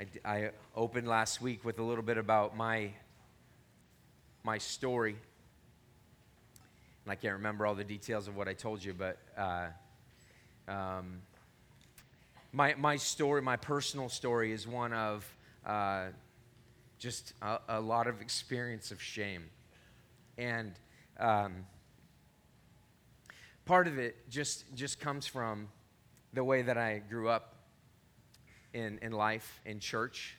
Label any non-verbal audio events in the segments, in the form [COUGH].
I, I opened last week with a little bit about my, my story. And I can't remember all the details of what I told you, but uh, um, my, my story, my personal story, is one of uh, just a, a lot of experience of shame. And um, part of it just, just comes from the way that I grew up in, in life, in church.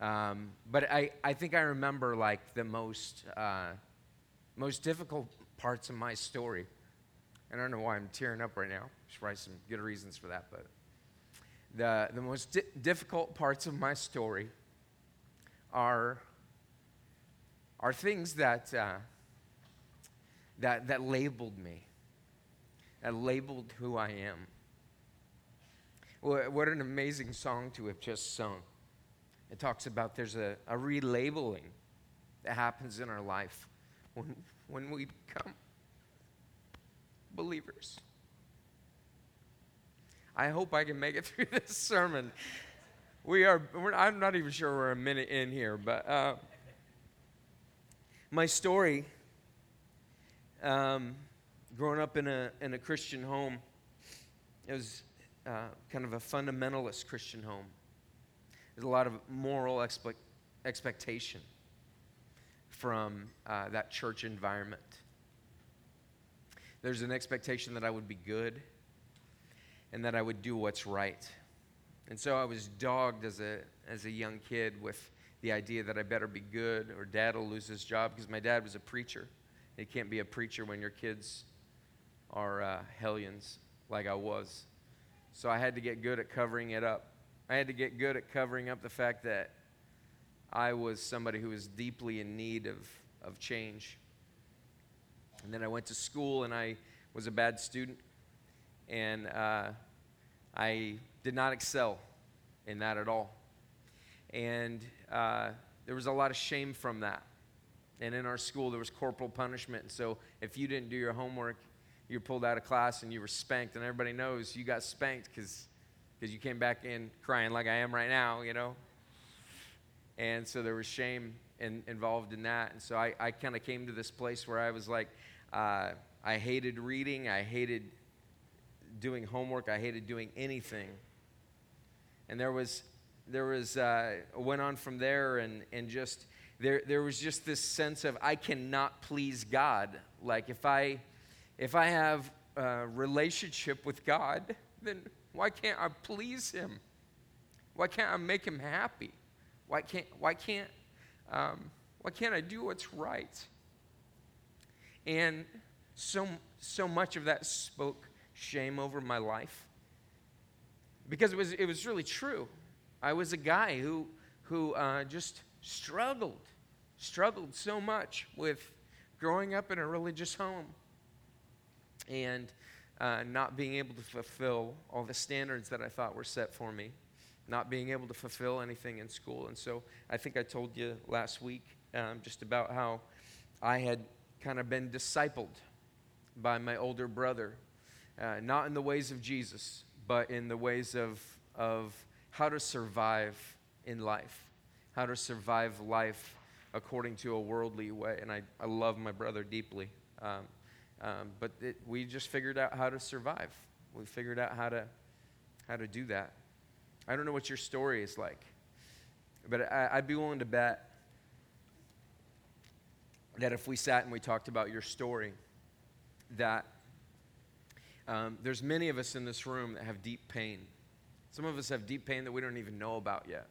Um, but I, I think I remember like the most, uh, most difficult parts of my story. I don't know why I'm tearing up right now. There's probably some good reasons for that, but the, the most di- difficult parts of my story are, are things that, uh, that, that labeled me, that labeled who I am. What an amazing song to have just sung. It talks about there's a, a relabeling that happens in our life when, when we become believers. I hope I can make it [LAUGHS] through this sermon. We are, I'm not even sure we're a minute in here, but uh, my story um, growing up in a, in a Christian home, it was uh, kind of a fundamentalist Christian home. There's a lot of moral expe- expectation from uh, that church environment. There's an expectation that I would be good and that I would do what's right. And so I was dogged as a, as a young kid with the idea that I better be good or dad will lose his job because my dad was a preacher. You can't be a preacher when your kids are uh, hellions like I was. So I had to get good at covering it up. I had to get good at covering up the fact that I was somebody who was deeply in need of, of change. And then I went to school and I was a bad student. And uh, I did not excel in that at all. And uh, there was a lot of shame from that. And in our school, there was corporal punishment. So if you didn't do your homework, you were pulled out of class and you were spanked. And everybody knows you got spanked because you came back in crying like I am right now, you know? And so there was shame in, involved in that. And so I, I kind of came to this place where I was like, uh, I hated reading, I hated doing homework, I hated doing anything. And there was, there was, uh, went on from there and, and just, there, there was just this sense of I cannot please God. Like if I, if I have a relationship with God, then why can't I please Him? Why can't I make Him happy? Why can't, why can't, um, why can't I do what's right? And so, so much of that spoke shame over my life because it was, it was really true. I was a guy who, who uh, just struggled, struggled so much with growing up in a religious home and uh, not being able to fulfill all the standards that I thought were set for me, not being able to fulfill anything in school. And so I think I told you last week um, just about how I had kind of been discipled by my older brother, uh, not in the ways of Jesus, but in the ways of, of how to survive in life, how to survive life according to a worldly way. And I, I love my brother deeply. Um, um, but it, we just figured out how to survive. We figured out how to, how to do that. I don't know what your story is like, but I, I'd be willing to bet that if we sat and we talked about your story, that um, there's many of us in this room that have deep pain. Some of us have deep pain that we don't even know about yet.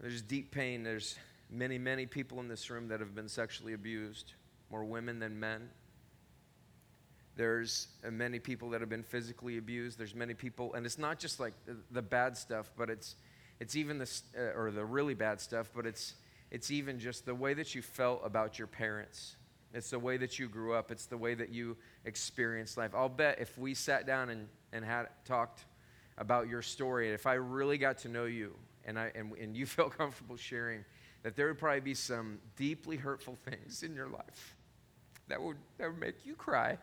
There's deep pain. There's many, many people in this room that have been sexually abused, more women than men. There's uh, many people that have been physically abused. There's many people, and it's not just like the, bad stuff, but it's, it's even the, uh, or the really bad stuff, but it's, it's even just the way that you felt about your parents. It's the way that you grew up. It's the way that you experienced life. I'll bet if we sat down and, and had talked about your story, and if I really got to know you and, I, and, and you [LAUGHS] felt comfortable sharing, that there would probably be some deeply hurtful [LAUGHS] things in your life that would, that would make you cry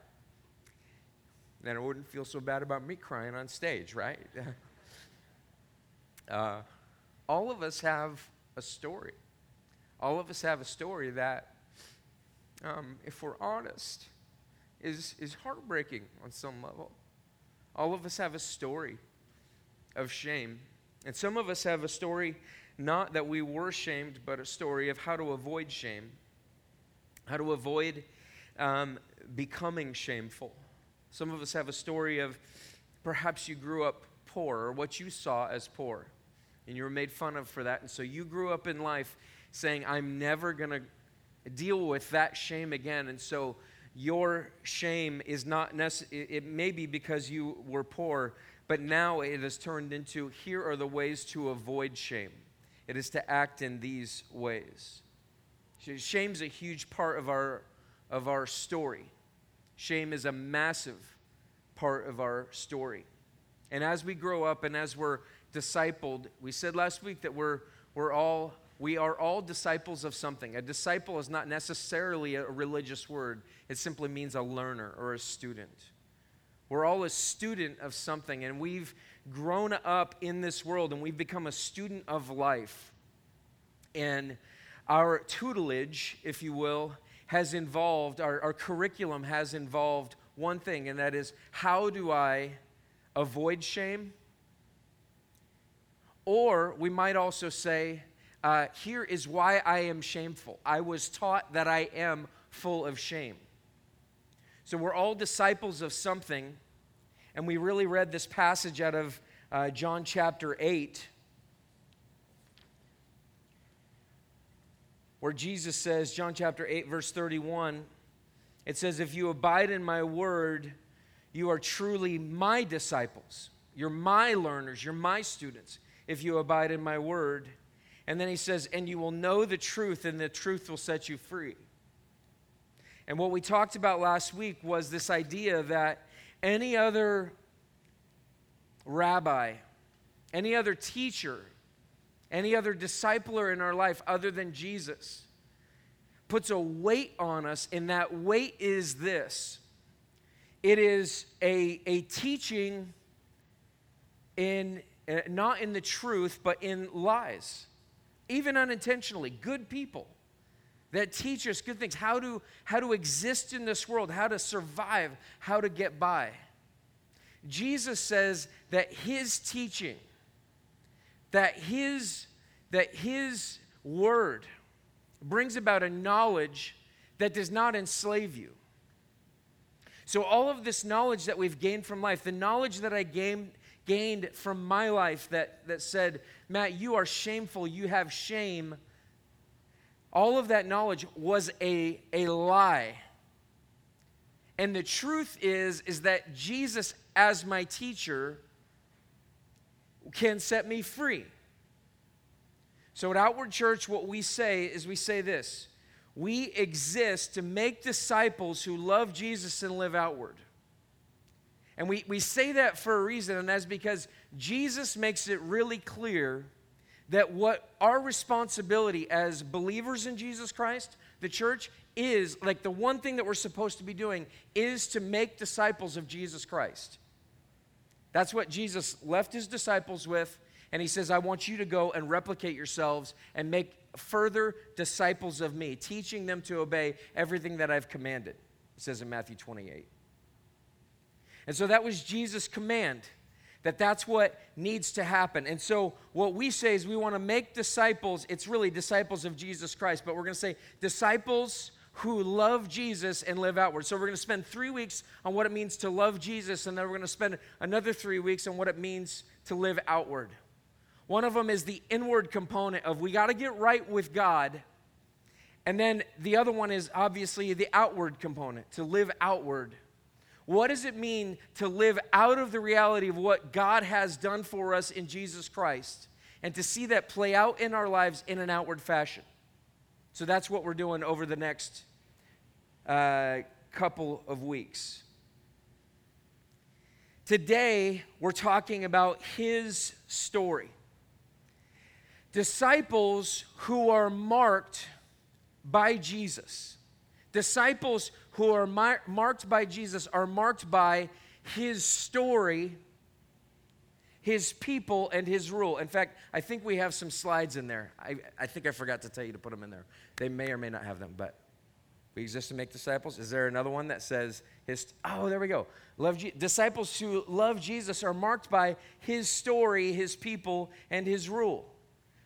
then I wouldn't feel so bad about me crying on stage, right? [LAUGHS] uh, all of us have a story. All of us have a story that, um, if we're honest, is, is heartbreaking on some level. All of us have a story of shame. And some of us have a story not that we were shamed, but a story of how to avoid shame, how to avoid um, becoming shameful. Some of us have a story of perhaps you grew up poor or what you saw as poor, and you were made fun of for that. And so you grew up in life saying, I'm never going to deal with that shame again. And so your shame is not necessary, it may be because you were poor, but now it has turned into here are the ways to avoid shame. It is to act in these ways. Shame's a huge part of our, of our story. Shame is a massive part of our story. And as we grow up and as we're discipled, we said last week that we're, we're all, we are all disciples of something. A disciple is not necessarily a religious word, it simply means a learner or a student. We're all a student of something, and we've grown up in this world and we've become a student of life. And our tutelage, if you will, has involved, our, our curriculum has involved one thing, and that is how do I avoid shame? Or we might also say, uh, here is why I am shameful. I was taught that I am full of shame. So we're all disciples of something, and we really read this passage out of uh, John chapter 8, where Jesus says, John chapter 8, verse 31, it says, If you abide in my word, you are truly my disciples. You're my learners. You're my students if you abide in my word. And then he says, And you will know the truth, and the truth will set you free. And what we talked about last week was this idea that any other rabbi, any other teacher, any other discipler in our life other than Jesus puts a weight on us, and that weight is this it is a, a teaching in uh, not in the truth, but in lies, even unintentionally. Good people that teach us good things, how to, how to exist in this world, how to survive, how to get by. Jesus says that his teaching, that his, that his word brings about a knowledge that does not enslave you. So, all of this knowledge that we've gained from life, the knowledge that I gained, gained from my life that, that said, Matt, you are shameful, you have shame, all of that knowledge was a, a lie. And the truth is, is that Jesus, as my teacher, can set me free. So at Outward Church, what we say is we say this we exist to make disciples who love Jesus and live outward. And we, we say that for a reason, and that's because Jesus makes it really clear that what our responsibility as believers in Jesus Christ, the church, is like the one thing that we're supposed to be doing is to make disciples of Jesus Christ. That's what Jesus left his disciples with. And he says, I want you to go and replicate yourselves and make further disciples of me, teaching them to obey everything that I've commanded. It says in Matthew 28. And so that was Jesus' command that that's what needs to happen. And so what we say is we want to make disciples, it's really disciples of Jesus Christ, but we're going to say disciples who love Jesus and live outward. So we're going to spend three weeks on what it means to love Jesus, and then we're going to spend another three weeks on what it means to live outward. One of them is the inward component of we got to get right with God. And then the other one is obviously the outward component, to live outward. What does it mean to live out of the reality of what God has done for us in Jesus Christ and to see that play out in our lives in an outward fashion? So that's what we're doing over the next uh, couple of weeks. Today, we're talking about his story. Disciples who are marked by Jesus. Disciples who are mar- marked by Jesus are marked by his story his people and his rule. In fact, I think we have some slides in there. I, I think I forgot to tell you to put them in there. They may or may not have them, but we exist to make disciples. Is there another one that says his? Oh, there we go. Love Je- disciples who love Jesus are marked by his story, his people, and his rule.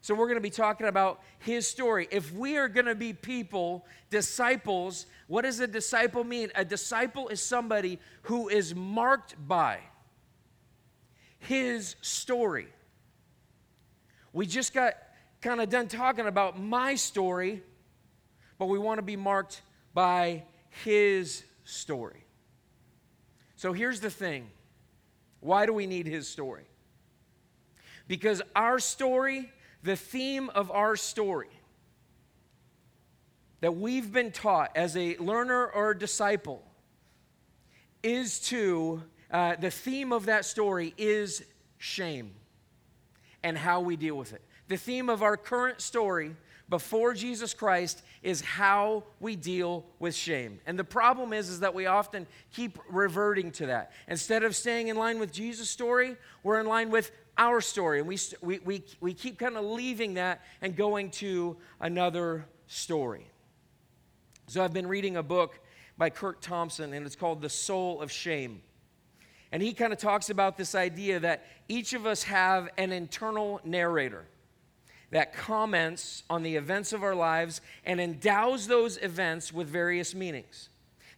So we're going to be talking about his story. If we are going to be people, disciples, what does a disciple mean? A disciple is somebody who is marked by his story. We just got kind of done talking about my story, but we want to be marked by his story. So here's the thing why do we need his story? Because our story, the theme of our story, that we've been taught as a learner or a disciple is to, uh, the theme of that story is shame and how we deal with it. The theme of our current story before Jesus Christ is how we deal with shame. And the problem is is that we often keep reverting to that. Instead of staying in line with Jesus' story, we're in line with our story and we we we, we keep kind of leaving that and going to another story. So I've been reading a book by Curt Thompson and it's called The Soul of Shame. And he kind of talks about this idea that each of us have an internal narrator that comments on the events of our lives and endows those events with various meanings.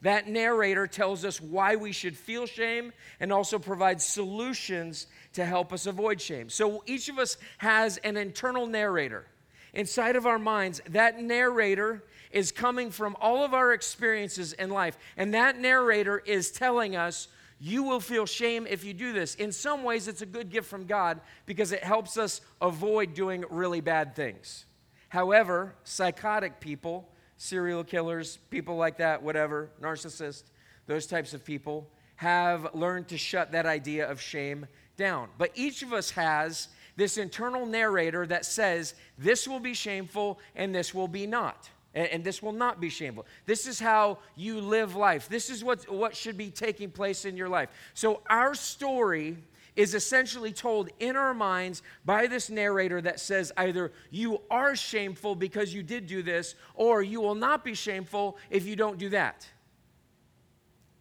That narrator tells us why we should feel shame and also provides solutions to help us avoid shame. So each of us has an internal narrator. Inside of our minds, that narrator is coming from all of our experiences in life. And that narrator is telling us you will feel shame if you do this. In some ways, it's a good gift from God because it helps us avoid doing really bad things. However, psychotic people, serial killers, people like that, whatever, narcissists, those types of people, have learned to shut that idea of shame down. But each of us has this internal narrator that says, this will be shameful and this will be not and, and, this will not be shameful. This is how you live life. This is what, what should be taking place in your life. So, our story is essentially told in our minds by this narrator that says either you are shameful because you did do this, or you will not be shameful if you don't do that.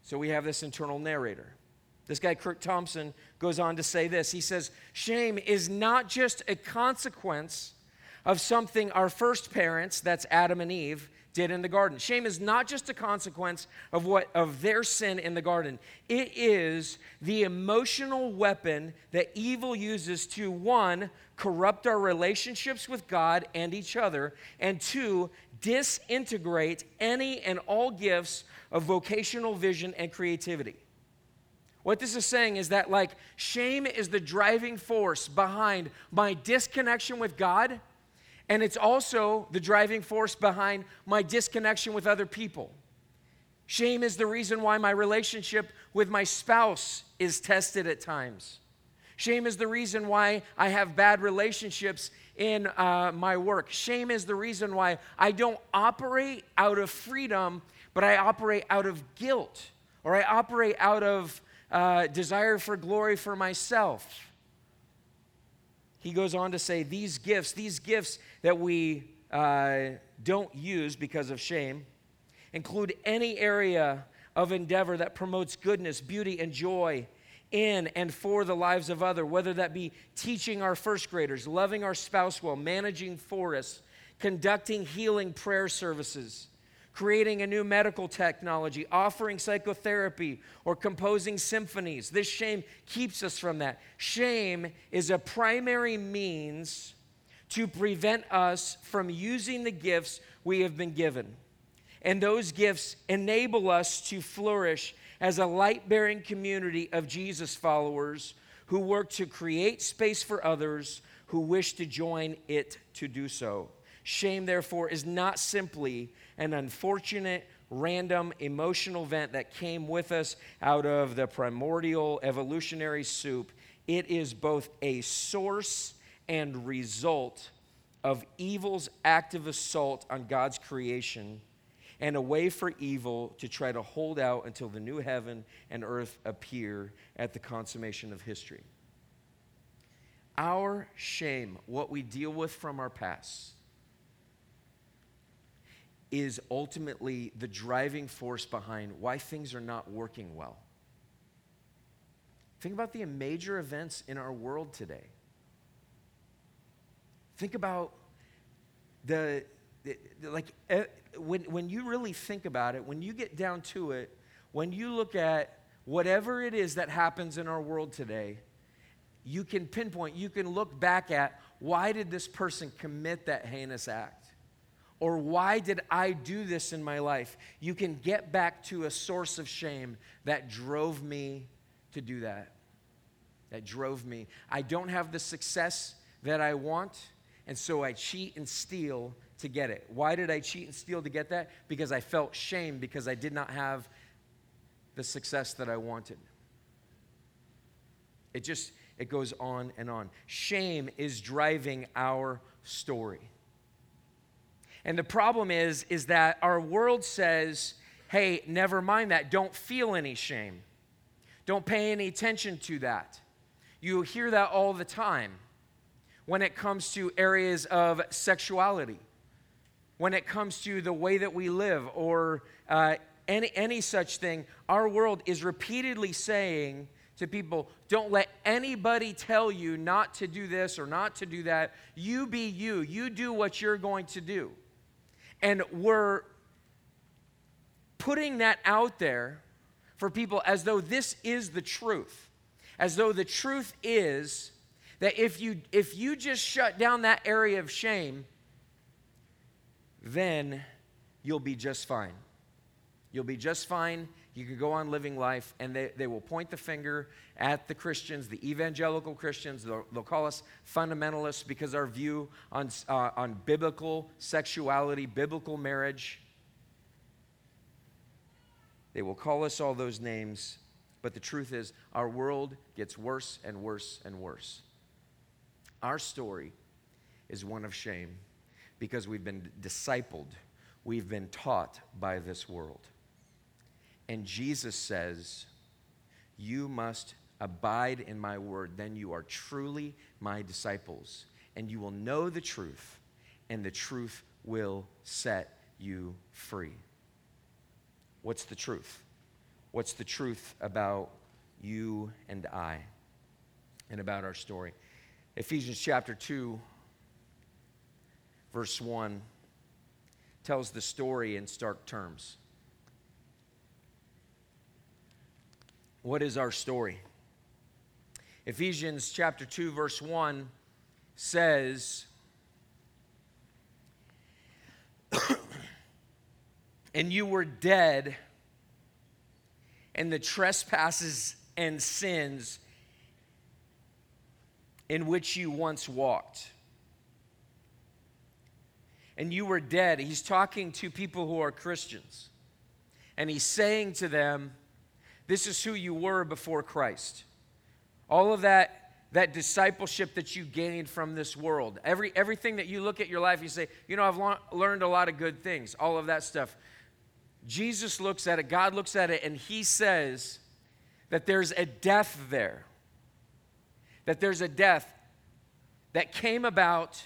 So, we have this internal narrator. This guy, Curt Thompson, goes on to say this. He says, Shame is not just a consequence of something our first parents, that's Adam and Eve, did in the garden. Shame is not just a consequence of what of their sin in the garden. It is the emotional weapon that evil uses to one corrupt our relationships with God and each other and two disintegrate any and all gifts of vocational vision and creativity. What this is saying is that like shame is the driving force behind my disconnection with God and it's also the driving force behind my disconnection with other people. Shame is the reason why my relationship with my spouse is tested at times. Shame is the reason why I have bad relationships in uh, my work. Shame is the reason why I don't operate out of freedom, but I operate out of guilt, or I operate out of uh, desire for glory for myself he goes on to say, These gifts, these gifts that we uh, don't use because of shame, include any area of endeavor that promotes goodness, beauty, and joy in and for the lives of other, whether that be teaching our first graders, loving our spouse well, managing forests, conducting healing prayer services, creating a new medical technology, offering psychotherapy, or composing symphonies. This shame keeps us from that. Shame is a primary means to prevent us from using the gifts we have been given. And those gifts enable us to flourish as a light bearing community of Jesus followers who work to create space for others who wish to join it to do so. Shame, therefore, is not simply an unfortunate, random emotional event that came with us out of the primordial evolutionary soup. It is both a source and result of evil's active assault on God's creation and a way for evil to try to hold out until the new heaven and earth appear at the consummation of history. Our shame, what we deal with from our past, is ultimately the driving force behind why things are not working well. Think about the major events in our world today. Think about the, the, like, uh, when, when you really think about it, when you get down to it, when you look at whatever it is that happens in our world today, you can pinpoint, you can look back at why did this person commit that heinous act? Or why did I do this in my life? You can get back to a source of shame that drove me to do that. That drove me. I don't have the success that I want, and so I cheat and steal to get it. Why did I cheat and steal to get that? Because I felt shame because I did not have the success that I wanted. It just it goes on and on. Shame is driving our story. And the problem is is that our world says, "Hey, never mind that. Don't feel any shame. Don't pay any attention to that." You hear that all the time when it comes to areas of sexuality, when it comes to the way that we live, or uh, any, any such thing. Our world is repeatedly saying to people, don't let anybody tell you not to do this or not to do that. You be you, you do what you're going to do. And we're putting that out there for people as though this is the truth, as though the truth is that if you if you just shut down that area of shame then you'll be just fine. You'll be just fine you can go on living life and they, they will point the finger at the christians the evangelical christians. They'll, they'll call us fundamentalists because our view on, uh, on biblical sexuality biblical marriage they will call us all those names. But the truth is our world gets worse and worse and worse. Our story is one of shame because we've been discipled, we've been taught by this world. And Jesus says, You must abide in my word, then you are truly my disciples, and you will know the truth, and the truth will set you free. What's the truth? What's the truth about you and I and about our story? Ephesians chapter 2, verse 1, tells the story in stark terms. What is our story? Ephesians chapter 2, verse 1 says, [CLEARS THROAT] And you were dead in the trespasses and sins in which you once walked. And you were dead. He's talking to people who are Christians. And he's saying to them, This is who you were before Christ. All of that, that discipleship that you gained from this world, every, everything that you look at your life, you say, You know, I've lo- learned a lot of good things, all of that stuff. Jesus looks at it, God looks at it, and he says that there's a death there that there's a death that came about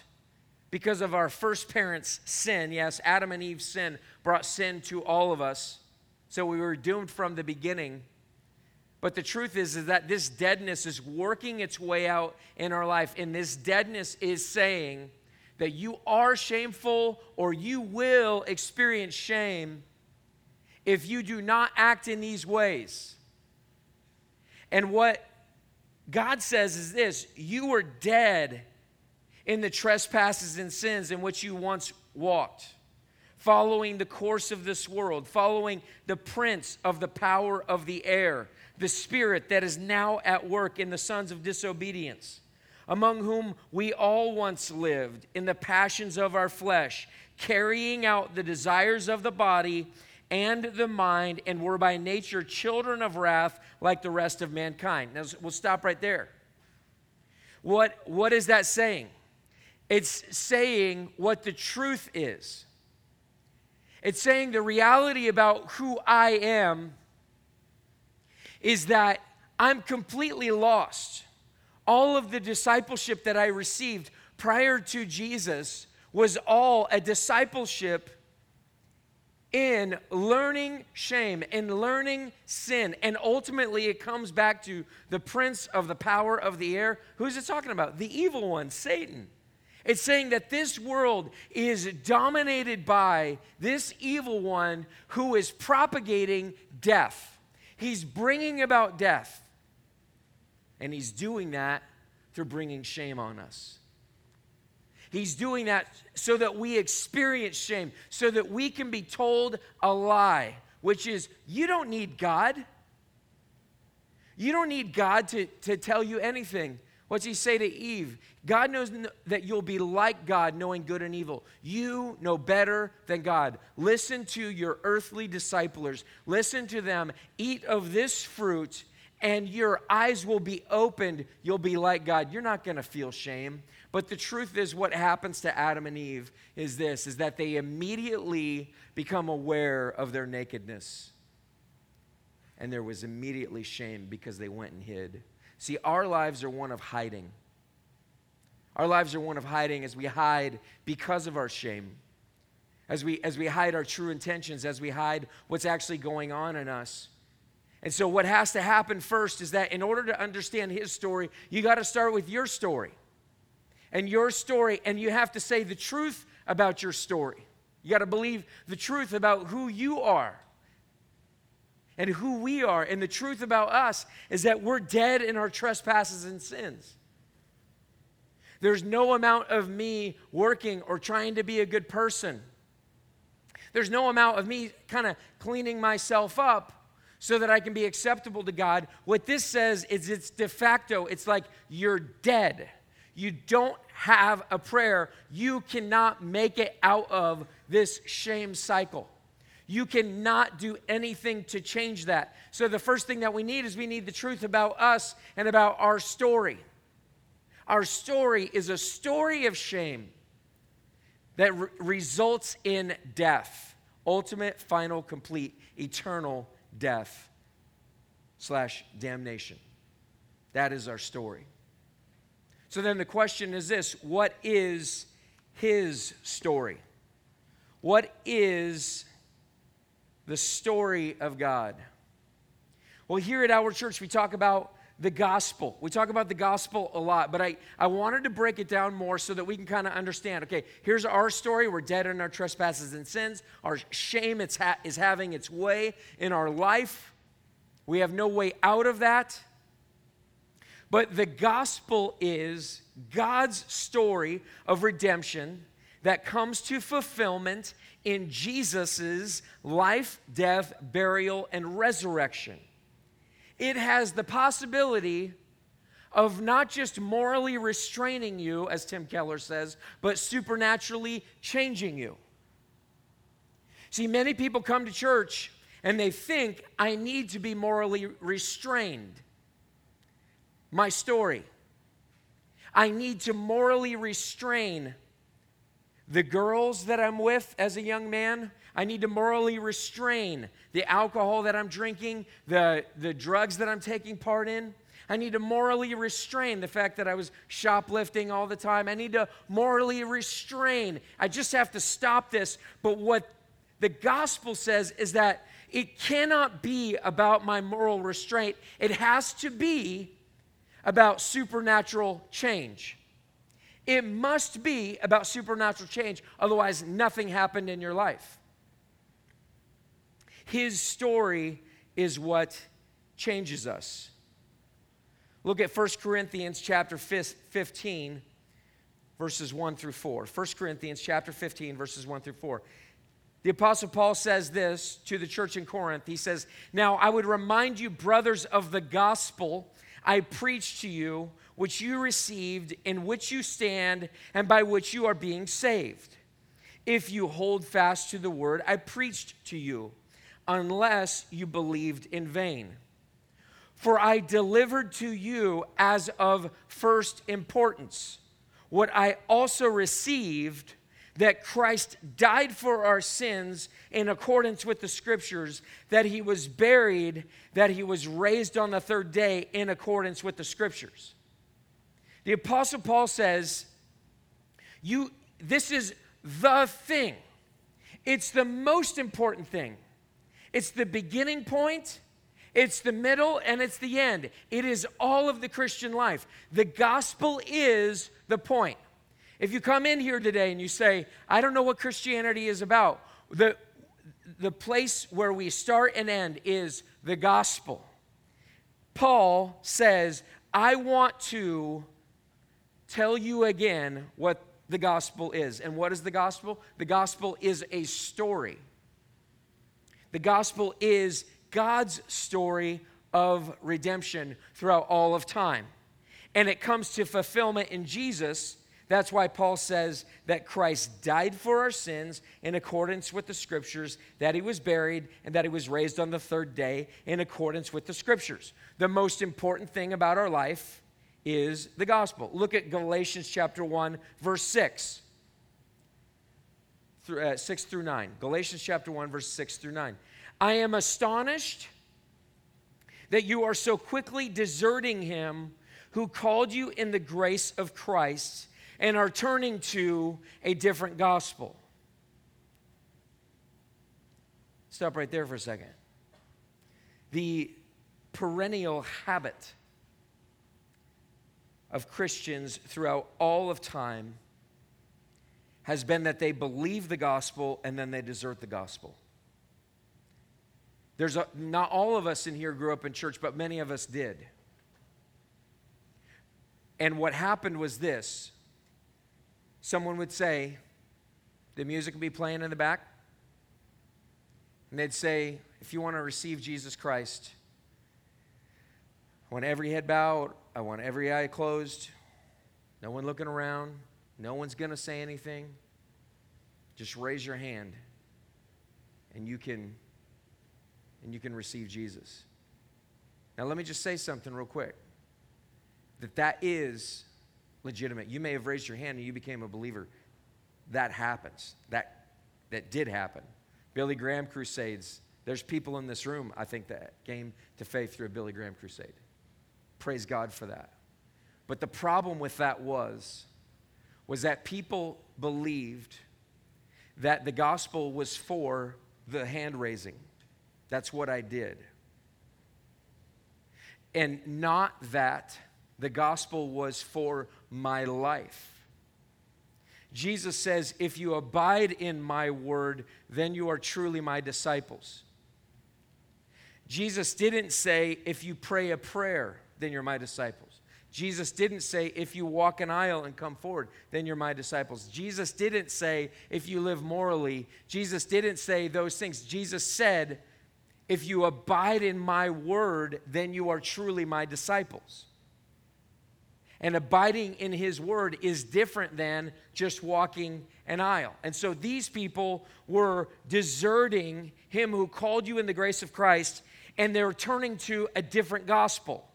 because of our first parents' sin. Yes, Adam and Eve's sin brought sin to all of us. So we were doomed from the beginning. But the truth is, is that this deadness is working its way out in our life. And this deadness is saying that you are shameful or you will experience shame if you do not act in these ways. And what God says is this you were dead in the trespasses and sins in which you once walked, following the course of this world, following the prince of the power of the air, the spirit that is now at work in the sons of disobedience, among whom we all once lived in the passions of our flesh, carrying out the desires of the body and the mind, and were by nature children of wrath like the rest of mankind. Now, we'll stop right there. What, what is that saying? It's saying what the truth is. It's saying the reality about who I am is that I'm completely lost. All of the discipleship that I received prior to Jesus was all a discipleship in learning shame and learning sin. And ultimately, it comes back to the prince of the power of the air. Who's it talking about? The evil one, Satan. It's saying that this world is dominated by this evil one who is propagating death. He's bringing about death. And he's doing that through bringing shame on us. He's doing that so that we experience shame, so that we can be told a lie, which is you don't need God. You don't need God to, to tell you anything. What's he say to Eve? God knows that you'll be like God, knowing good and evil. You know better than God. Listen to your earthly disciplers. Listen to them. Eat of this fruit, and your eyes will be opened. You'll be like God. You're not going to feel shame. But the truth is, what happens to Adam and Eve is this is that they immediately become aware of their nakedness. And there was immediately shame because they went and hid. See, our lives are one of hiding. Our lives are one of hiding as we hide because of our shame. As we, as we hide our true intentions, as we hide what's actually going on in us. And so, what has to happen first is that in order to understand his story, you got to start with your story and your story, and you have to say the truth about your story. You got to believe the truth about who you are and who we are. And the truth about us is that we're dead in our trespasses and sins. There's no amount of me working or trying to be a good person. There's no amount of me kind of cleaning myself up so that I can be acceptable to God. What this says is it's de facto, it's like you're dead you don't have a prayer, you cannot make it out of this shame cycle. You cannot do anything to change that. So, the first thing that we need is we need the truth about us and about our story. Our story is a story of shame that re- results in death ultimate, final, complete, eternal death slash damnation. That is our story. So then the question is this what is his story? What is the story of God? Well, here at our church, we talk about the gospel. We talk about the gospel a lot, but I, I wanted to break it down more so that we can kind of understand okay, here's our story. We're dead in our trespasses and sins. Our shame it's ha- is having its way in our life. We have no way out of that. But the gospel is God's story of redemption that comes to fulfillment in Jesus' life, death, burial, and resurrection. It has the possibility of not just morally restraining you, as Tim Keller says, but supernaturally changing you. See, many people come to church and they think, I need to be morally restrained my story. I need to morally restrain the girls that I'm with as a young man. I need to morally restrain the alcohol that I'm drinking, the, the drugs that I'm taking part in. I need to morally restrain the fact that I was shoplifting all the time. I need to morally restrain. I just have to stop this. But what the gospel says is that it cannot be about my moral restraint, it has to be about supernatural change. It must be about supernatural change, otherwise, nothing happened in your life. His story is what changes us. Look at 1 Corinthians chapter 15 verses 1 through 4. 1 Corinthians chapter 15 verses 1 through 4. The apostle Paul says this to the church in Corinth. He says, "Now I would remind you brothers of the gospel I preach to you, which you received, in which you stand, and by which you are being saved. If you hold fast to the word I preached to you, unless you believed in vain. For I delivered to you as of first importance what I also received that Christ died for our sins in accordance with the scriptures, that he was buried, that he was raised on the third day in accordance with the scriptures. The Apostle Paul says, you, this is the thing. It's the most important thing. It's the beginning point, it's the middle, and it's the end. It is all of the Christian life. The gospel is the point. If you come in here today and you say, I don't know what Christianity is about, the, the place where we start and end is the gospel. Paul says, I want to tell you again what the gospel is. And what is the gospel? The gospel is a story. The gospel is God's story of redemption throughout all of time. And it comes to fulfillment in Jesus. That's why Paul says that Christ died for our sins in accordance with the scriptures, that he was buried, and that he was raised on the third day in accordance with the scriptures. The most important thing about our life is the gospel. Look at Galatians chapter 1, verse 6. Through, uh, 6 through 9. Galatians chapter 1, verse 6 through 9. I am astonished that you are so quickly deserting him who called you in the grace of Christ and are turning to a different gospel. Stop right there for a second. The perennial habit of Christians throughout all of time has been that they believe the gospel and then they desert the gospel. There's a, not all of us in here grew up in church, but many of us did. And what happened was this someone would say, the music would be playing in the back, and they'd say, if you want to receive Jesus Christ, I want every head bowed, I want every eye closed, no one looking around, no one's going to say anything. Just raise your hand and you can and you can receive Jesus. Now let me just say something real quick. That that is legitimate. You may have raised your hand and you became a believer. That happens. That that did happen. Billy Graham crusades. There's people in this room, I think, that came to faith through a Billy Graham crusade. Praise God for that. But the problem with that was was that people believed that the gospel was for the hand raising. That's what I did. And not that the gospel was for my life. Jesus says, If you abide in my word, then you are truly my disciples. Jesus didn't say, If you pray a prayer, then you're my disciples. Jesus didn't say, if you walk an aisle and come forward, then you're my disciples. Jesus didn't say, if you live morally. Jesus didn't say those things. Jesus said, if you abide in my word, then you are truly my disciples. And abiding in his word is different than just walking an aisle. And so these people were deserting him who called you in the grace of Christ, and they're turning to a different gospel.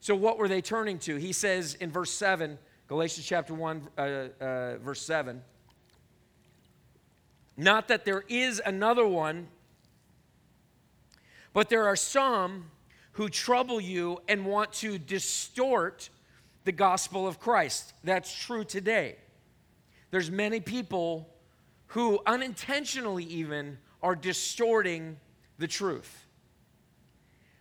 So, what were they turning to? He says in verse 7, Galatians chapter 1, uh, uh, verse 7, not that there is another one, but there are some who trouble you and want to distort the gospel of Christ. That's true today. There's many people who unintentionally even are distorting the truth.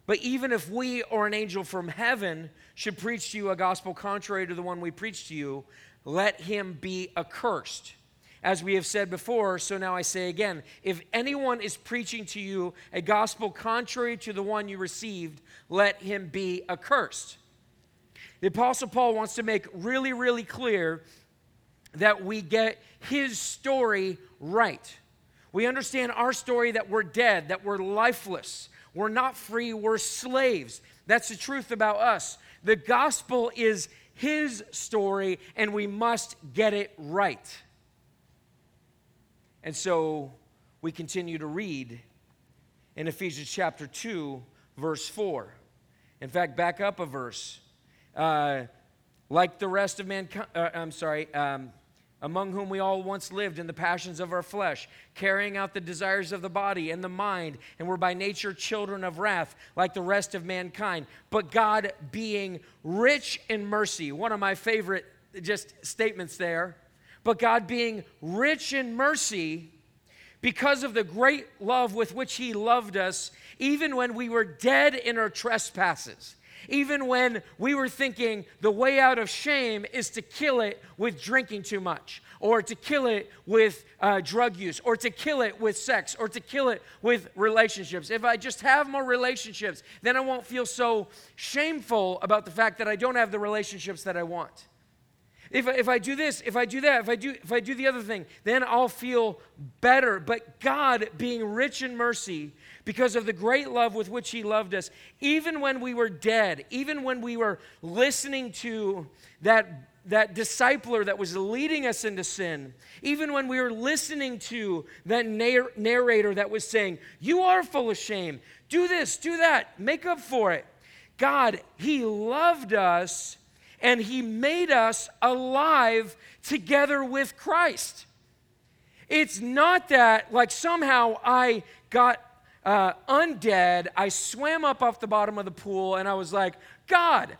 But even if we or an angel from heaven should preach to you a gospel contrary to the one we preach to you, let him be accursed. As we have said before, so now I say again if anyone is preaching to you a gospel contrary to the one you received, let him be accursed. The Apostle Paul wants to make really, really clear that we get his story right. We understand our story that we're dead, that we're lifeless, we're not free, we're slaves. That's the truth about us. The gospel is his story, and we must get it right. And so we continue to read in Ephesians chapter 2, verse 4. In fact, back up a verse. Uh, like the rest of mankind, uh, I'm sorry, um, among whom we all once lived in the passions of our flesh, carrying out the desires of the body and the mind, and were by nature children of wrath, like the rest of mankind. But God, being rich in mercy, one of my favorite just statements there, but God, being rich in mercy, because of the great love with which He loved us, even when we were dead in our trespasses even when we were thinking the way out of shame is to kill it with drinking too much, or to kill it with uh, drug use, or to kill it with sex, or to kill it with relationships. If I just have more relationships, then I won't feel so shameful about the fact that I don't have the relationships that I want. If, if I do this, if I do that, if I do, if I do the other thing, then I'll feel better. But God, being rich in mercy, because of the great love with which He loved us, even when we were dead, even when we were listening to that, that discipler that was leading us into sin, even when we were listening to that narrator that was saying, You are full of shame, do this, do that, make up for it. God, He loved us and He made us alive together with Christ. It's not that, like, somehow I got uh, undead, I swam up off the bottom of the pool, and I was like, God,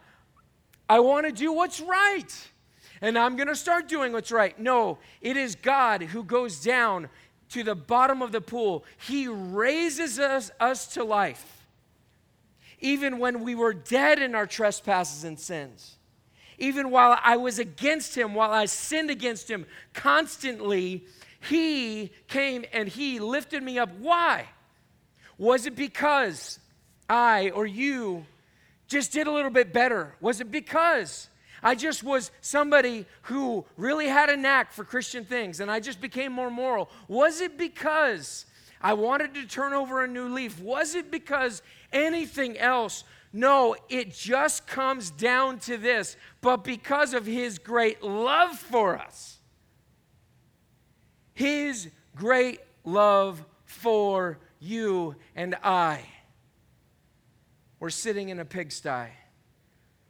I want to do what's right. And I'm going to start doing what's right. No, it is God who goes down to the bottom of the pool. He raises us, us to life, even when we were dead in our trespasses and sins. Even while I was against him, while I sinned against him constantly, he came and he lifted me up. Why? Was it because I or you just did a little bit better? Was it because I just was somebody who really had a knack for Christian things and I just became more moral? Was it because I wanted to turn over a new leaf? Was it because anything else? No, it just comes down to this. But because of his great love for us, his great love for you and I. We're sitting in a pigsty.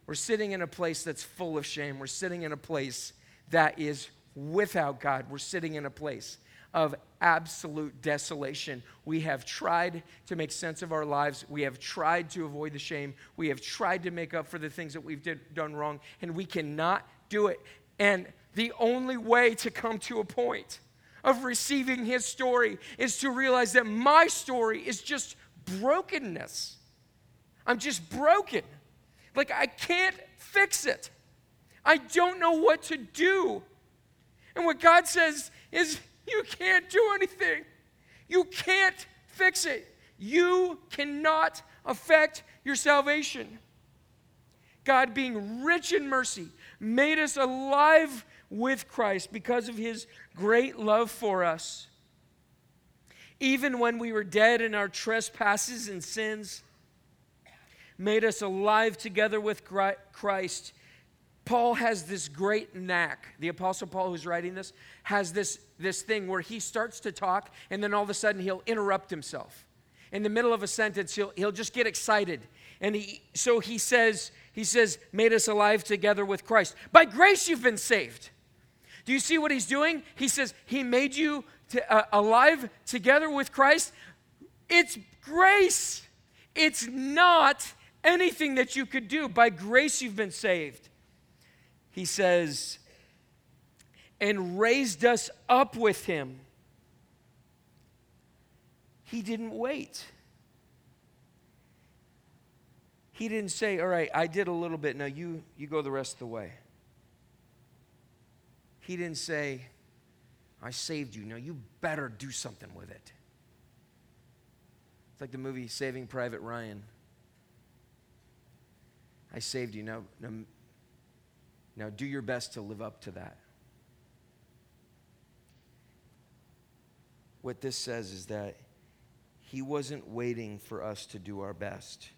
We're sitting in a place that's full of shame. We're sitting in a place that is without God. We're sitting in a place of absolute desolation. We have tried to make sense of our lives. We have tried to avoid the shame. We have tried to make up for the things that we've did, done wrong, and we cannot do it. And the only way to come to a point of receiving his story is to realize that my story is just brokenness. I'm just broken. Like I can't fix it. I don't know what to do. And what God says is, [LAUGHS] you can't do anything. You can't fix it. You cannot affect your salvation. God, being rich in mercy, made us alive with Christ because of his great love for us. Even when we were dead in our trespasses and sins, made us alive together with Christ. Paul has this great knack. The Apostle Paul, who's writing this, has this, this thing where he starts to talk and then all of a sudden he'll interrupt himself. In the middle of a sentence, he'll, he'll just get excited. And he, so he says, he says, made us alive together with Christ. By grace you've been saved. Do you see what he's doing? He says, He made you to, uh, alive together with Christ. It's grace, it's not anything that you could do. By grace, you've been saved. He says, and raised us up with him. He didn't wait. He didn't say, All right, I did a little bit. Now you, you go the rest of the way. He didn't say, I saved you. Now you better do something with it. It's like the movie Saving Private Ryan. I saved you. Now, now, now do your best to live up to that. What this says is that he wasn't waiting for us to do our best.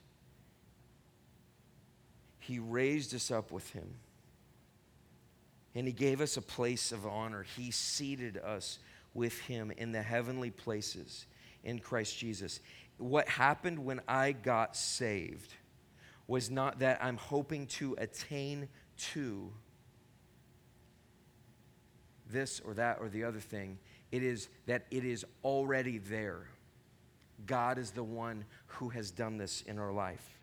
He raised us up with him and he gave us a place of honor. He seated us with him in the heavenly places in Christ Jesus. What happened when I got saved was not that I'm hoping to attain to this or that or the other thing. It is that it is already there. God is the one who has done this in our life.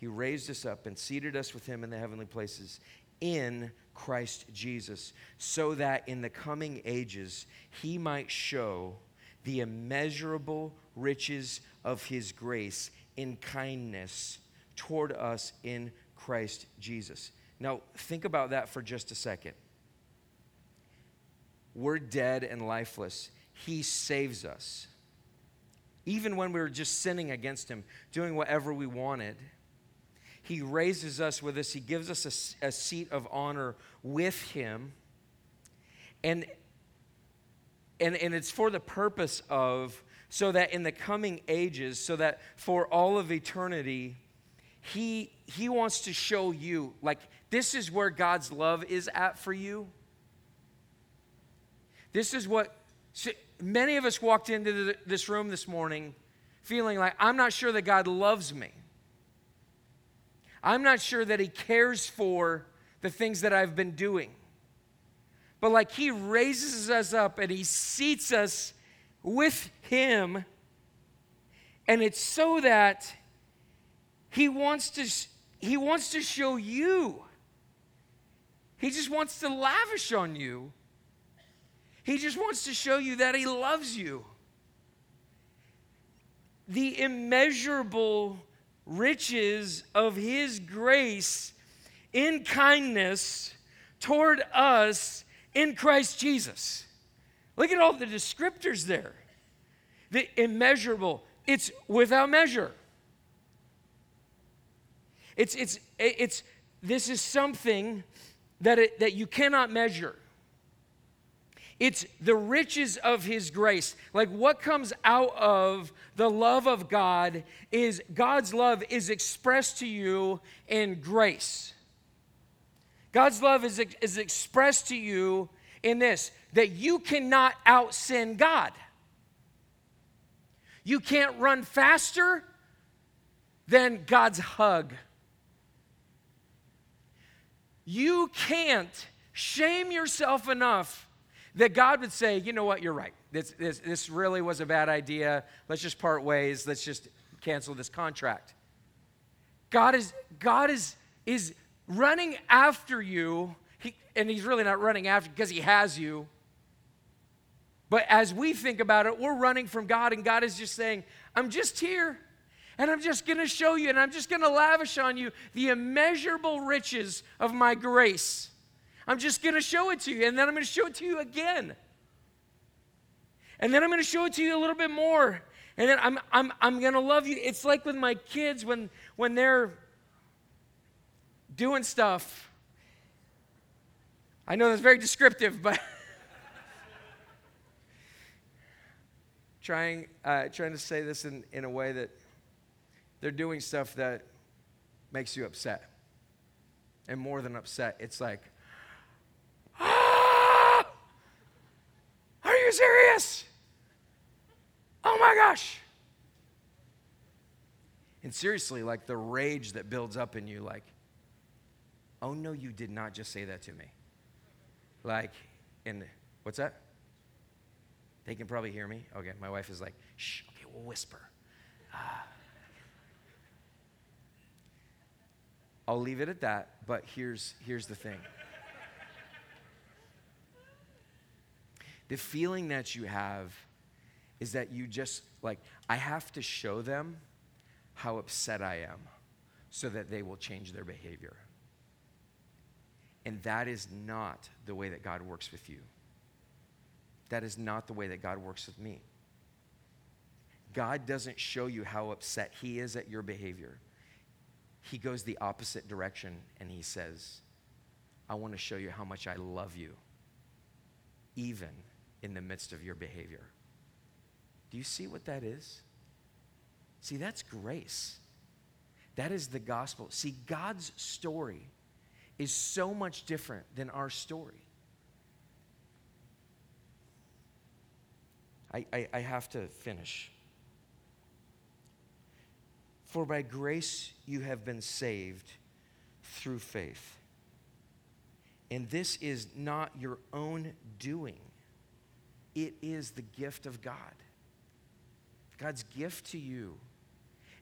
He raised us up and seated us with him in the heavenly places in Christ Jesus, so that in the coming ages he might show the immeasurable riches of his grace in kindness toward us in Christ Jesus. Now, think about that for just a second. We're dead and lifeless. He saves us. Even when we were just sinning against Him, doing whatever we wanted, He raises us with us. He gives us a, a seat of honor with Him. And, and, and it's for the purpose of, so that in the coming ages, so that for all of eternity, He, he wants to show you, like, this is where God's love is at for you. This is what so many of us walked into the, this room this morning feeling like, I'm not sure that God loves me. I'm not sure that He cares for the things that I've been doing. But like He raises us up and He seats us with Him. And it's so that He wants to, he wants to show you. He just wants to lavish on you he just wants to show you that He loves you. The immeasurable riches of His grace in kindness toward us in Christ Jesus. Look at all the descriptors there. The immeasurable, it's without measure. It's, it's, it's, this is something that, it, that you cannot measure. It's the riches of His grace. Like what comes out of the love of God is God's love is expressed to you in grace. God's love is, is expressed to you in this that you cannot out sin God. You can't run faster than God's hug. You can't shame yourself enough that God would say, you know what, you're right. This, this, this really was a bad idea. Let's just part ways. Let's just cancel this contract. God is, God is, is running after you, he, and He's really not running after because He has you. But as we think about it, we're running from God, and God is just saying, I'm just here, and I'm just gonna show you, and I'm just gonna lavish on you the immeasurable riches of my grace. I'm just going to show it to you, and then I'm going to show it to you again. And then I'm going to show it to you a little bit more. And then I'm, I'm, I'm going to love you. It's like with my kids when, when they're doing stuff. I know that's very descriptive, but [LAUGHS] trying, uh, trying to say this in, in a way that they're doing stuff that makes you upset. And more than upset, it's like, serious? Oh my gosh. And seriously, like the rage that builds up in you, like, oh no, you did not just say that to me. Like, and what's that? They can probably hear me. Okay, my wife is like, shh, okay, we'll whisper. Ah. I'll leave it at that, but here's, here's the thing. The feeling that you have is that you just, like, I have to show them how upset I am so that they will change their behavior. And that is not the way that God works with you. That is not the way that God works with me. God doesn't show you how upset He is at your behavior. He goes the opposite direction and He says, I want to show you how much I love you, even in the midst of your behavior. Do you see what that is? See, that's grace. That is the gospel. See, God's story is so much different than our story. I, I, I, have to finish. For by grace you have been saved through faith. And this is not your own doing, it is the gift of God. God's gift to you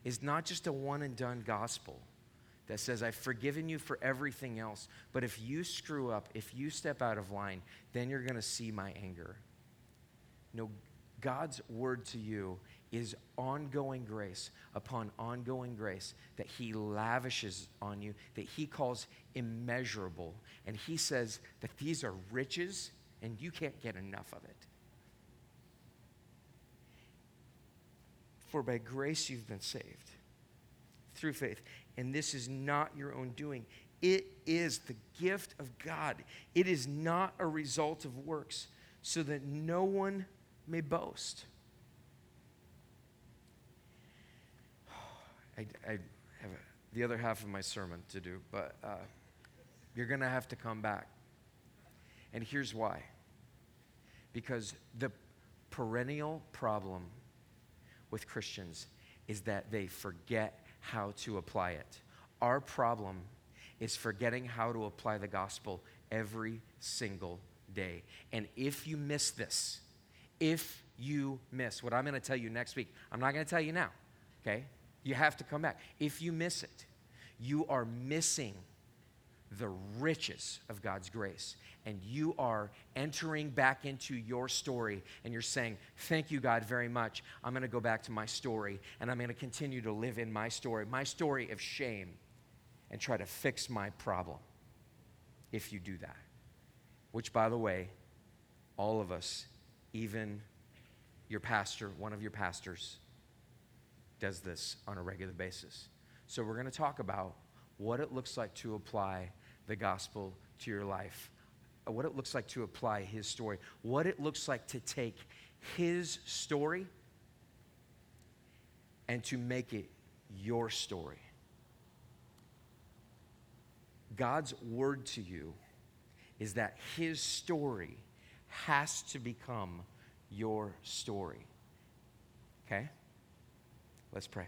is not just a one and done gospel that says, I've forgiven you for everything else, but if you screw up, if you step out of line, then you're going to see my anger. No, God's word to you is ongoing grace upon ongoing grace that He lavishes on you, that He calls immeasurable. And He says that these are riches and you can't get enough of it. For by grace you've been saved through faith. And this is not your own doing, it is the gift of God. It is not a result of works, so that no one may boast. [SIGHS] I, I have a, the other half of my sermon to do, but uh, you're going to have to come back. And here's why because the perennial problem with Christians is that they forget how to apply it. Our problem is forgetting how to apply the gospel every single day. And if you miss this, if you miss what I'm going to tell you next week, I'm not going to tell you now, okay? You have to come back. If you miss it, you are missing the riches of God's grace. And you are entering back into your story and you're saying, Thank you, God, very much. I'm going to go back to my story and I'm going to continue to live in my story, my story of shame, and try to fix my problem if you do that. Which, by the way, all of us, even your pastor, one of your pastors, does this on a regular basis. So, we're going to talk about what it looks like to apply the gospel to your life, uh, what it looks like to apply his story, what it looks like to take his story and to make it your story. God's word to you is that his story has to become your story. Okay? Let's pray.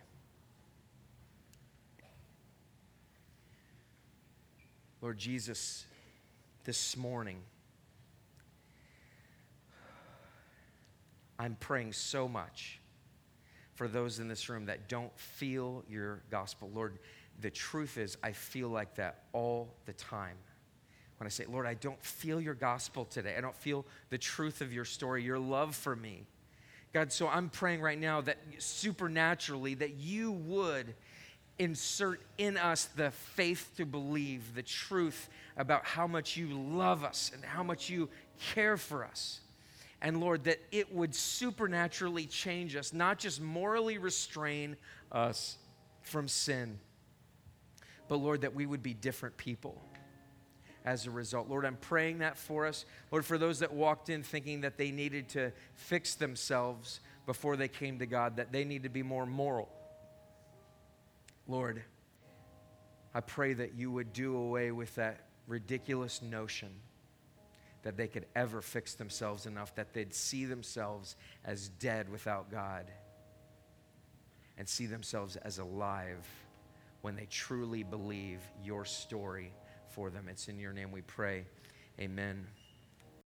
Lord Jesus, this morning, I'm praying so much for those in this room that don't feel your gospel. Lord, the truth is, I feel like that all the time. When I say, Lord, I don't feel your gospel today, I don't feel the truth of your story, your love for me. God, so I'm praying right now that supernaturally that you would insert in us the faith to believe the truth about how much you love us and how much you care for us. And Lord, that it would supernaturally change us, not just morally restrain us from sin, but Lord, that we would be different people as a result. Lord, I'm praying that for us. Lord, for those that walked in thinking that they needed to fix themselves before they came to God, that they need to be more moral. Lord, I pray that you would do away with that ridiculous notion that they could ever fix themselves enough that they'd see themselves as dead without God and see themselves as alive when they truly believe your story for them. It's in your name we pray. Amen.